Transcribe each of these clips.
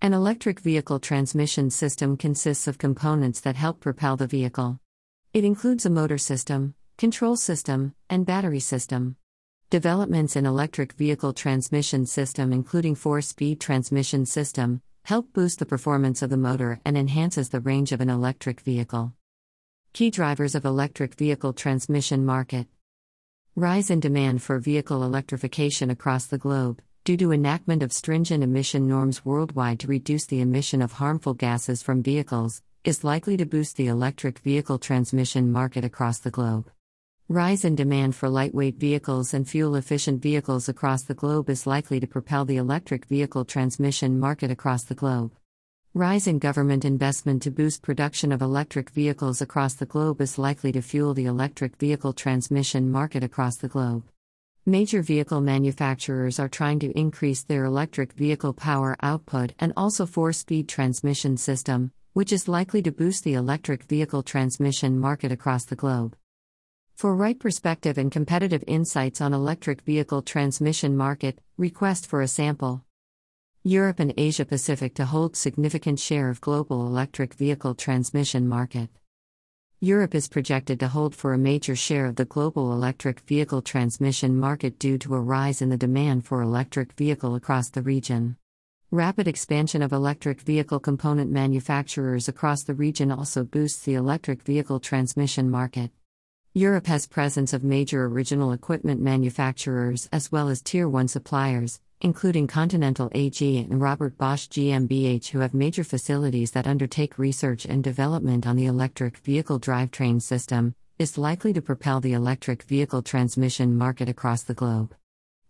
An electric vehicle transmission system consists of components that help propel the vehicle. It includes a motor system, control system, and battery system. Developments in electric vehicle transmission system including four-speed transmission system help boost the performance of the motor and enhances the range of an electric vehicle. Key drivers of electric vehicle transmission market. Rise in demand for vehicle electrification across the globe due to enactment of stringent emission norms worldwide to reduce the emission of harmful gases from vehicles, is likely to boost the electric vehicle transmission market across the globe. Rise in demand for lightweight vehicles and fuel efficient vehicles across the globe is likely to propel the electric vehicle transmission market across the globe. Rise in government investment to boost production of electric vehicles across the globe is likely to fuel the electric vehicle transmission market across the globe. Major vehicle manufacturers are trying to increase their electric vehicle power output and also four speed transmission system, which is likely to boost the electric vehicle transmission market across the globe. For right perspective and competitive insights on electric vehicle transmission market, request for a sample. Europe and Asia Pacific to hold significant share of global electric vehicle transmission market. Europe is projected to hold for a major share of the global electric vehicle transmission market due to a rise in the demand for electric vehicle across the region. Rapid expansion of electric vehicle component manufacturers across the region also boosts the electric vehicle transmission market. Europe has presence of major original equipment manufacturers as well as tier 1 suppliers, including Continental AG and Robert Bosch GmbH, who have major facilities that undertake research and development on the electric vehicle drivetrain system, is likely to propel the electric vehicle transmission market across the globe.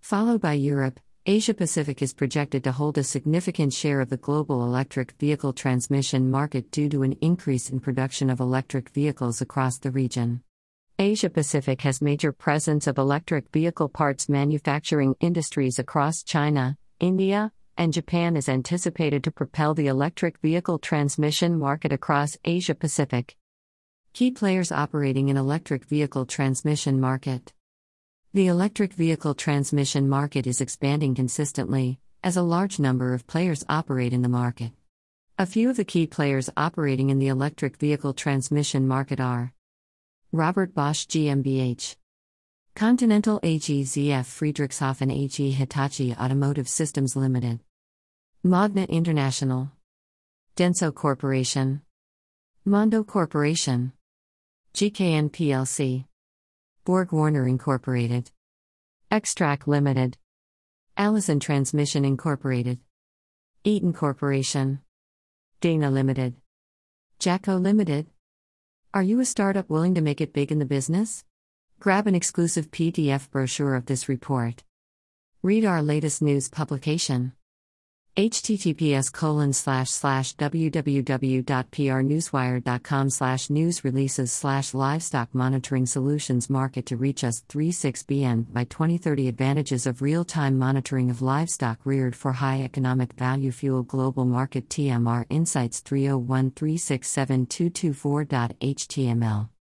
Followed by Europe, Asia Pacific is projected to hold a significant share of the global electric vehicle transmission market due to an increase in production of electric vehicles across the region. Asia Pacific has major presence of electric vehicle parts manufacturing industries across China, India, and Japan is anticipated to propel the electric vehicle transmission market across Asia Pacific. Key players operating in electric vehicle transmission market. The electric vehicle transmission market is expanding consistently as a large number of players operate in the market. A few of the key players operating in the electric vehicle transmission market are Robert Bosch GmbH. Continental AG ZF Friedrichshafen AG Hitachi Automotive Systems Limited. Magna International. Denso Corporation. Mando Corporation. GKN plc. Borg Warner Incorporated. Xtrac Limited. Allison Transmission Incorporated. Eaton Corporation. Dana Limited. Jatco Limited. Are you a startup willing to make it big in the business? Grab an exclusive PDF brochure of this report. Read our latest news publication https colon slash slash www.prnewswire.com slash news releases slash livestock monitoring solutions market to reach us 36bn by 2030 advantages of real-time monitoring of livestock reared for high economic value. Fuel global market tmr insights 301367224.html